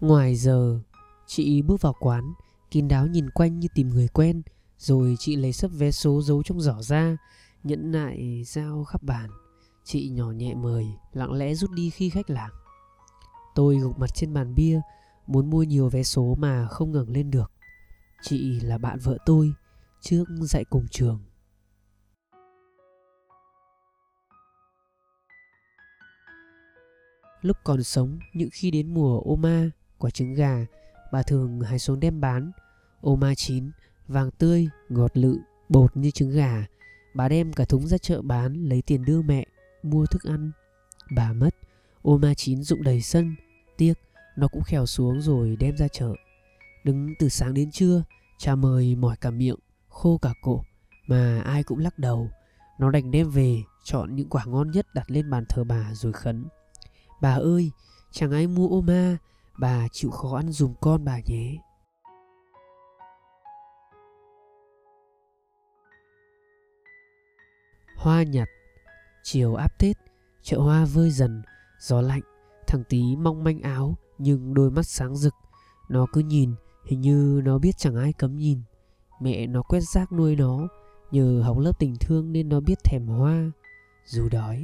Ngoài giờ, chị bước vào quán, kín đáo nhìn quanh như tìm người quen, rồi chị lấy sấp vé số giấu trong giỏ ra, nhẫn nại giao khắp bàn. Chị nhỏ nhẹ mời, lặng lẽ rút đi khi khách làng. Tôi gục mặt trên bàn bia, muốn mua nhiều vé số mà không ngẩng lên được. Chị là bạn vợ tôi, trước dạy cùng trường. Lúc còn sống, những khi đến mùa ô ma, quả trứng gà, bà thường hái xuống đem bán. Ô mai chín, vàng tươi, ngọt lự, bột như trứng gà. Bà đem cả thúng ra chợ bán, lấy tiền đưa mẹ, mua thức ăn. Bà mất, ô ma chín rụng đầy sân, tiếc, nó cũng khèo xuống rồi đem ra chợ. Đứng từ sáng đến trưa, cha mời mỏi cả miệng, khô cả cổ, mà ai cũng lắc đầu. Nó đành đem về, chọn những quả ngon nhất đặt lên bàn thờ bà rồi khấn. Bà ơi, chẳng ai mua ô ma, bà chịu khó ăn dùm con bà nhé. Hoa nhặt Chiều áp Tết, chợ hoa vơi dần, gió lạnh, thằng tí mong manh áo nhưng đôi mắt sáng rực. Nó cứ nhìn, hình như nó biết chẳng ai cấm nhìn. Mẹ nó quét rác nuôi nó, nhờ học lớp tình thương nên nó biết thèm hoa. Dù đói,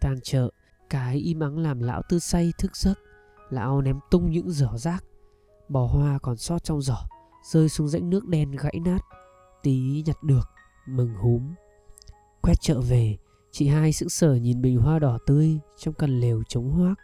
tan chợ, cái im ắng làm lão tư say thức giấc Lão ném tung những giỏ rác. Bò hoa còn sót trong giỏ, Rơi xuống rãnh nước đen gãy nát. Tí nhặt được, Mừng húm. Quét chợ về, Chị hai sững sờ nhìn bình hoa đỏ tươi Trong căn lều trống hoác.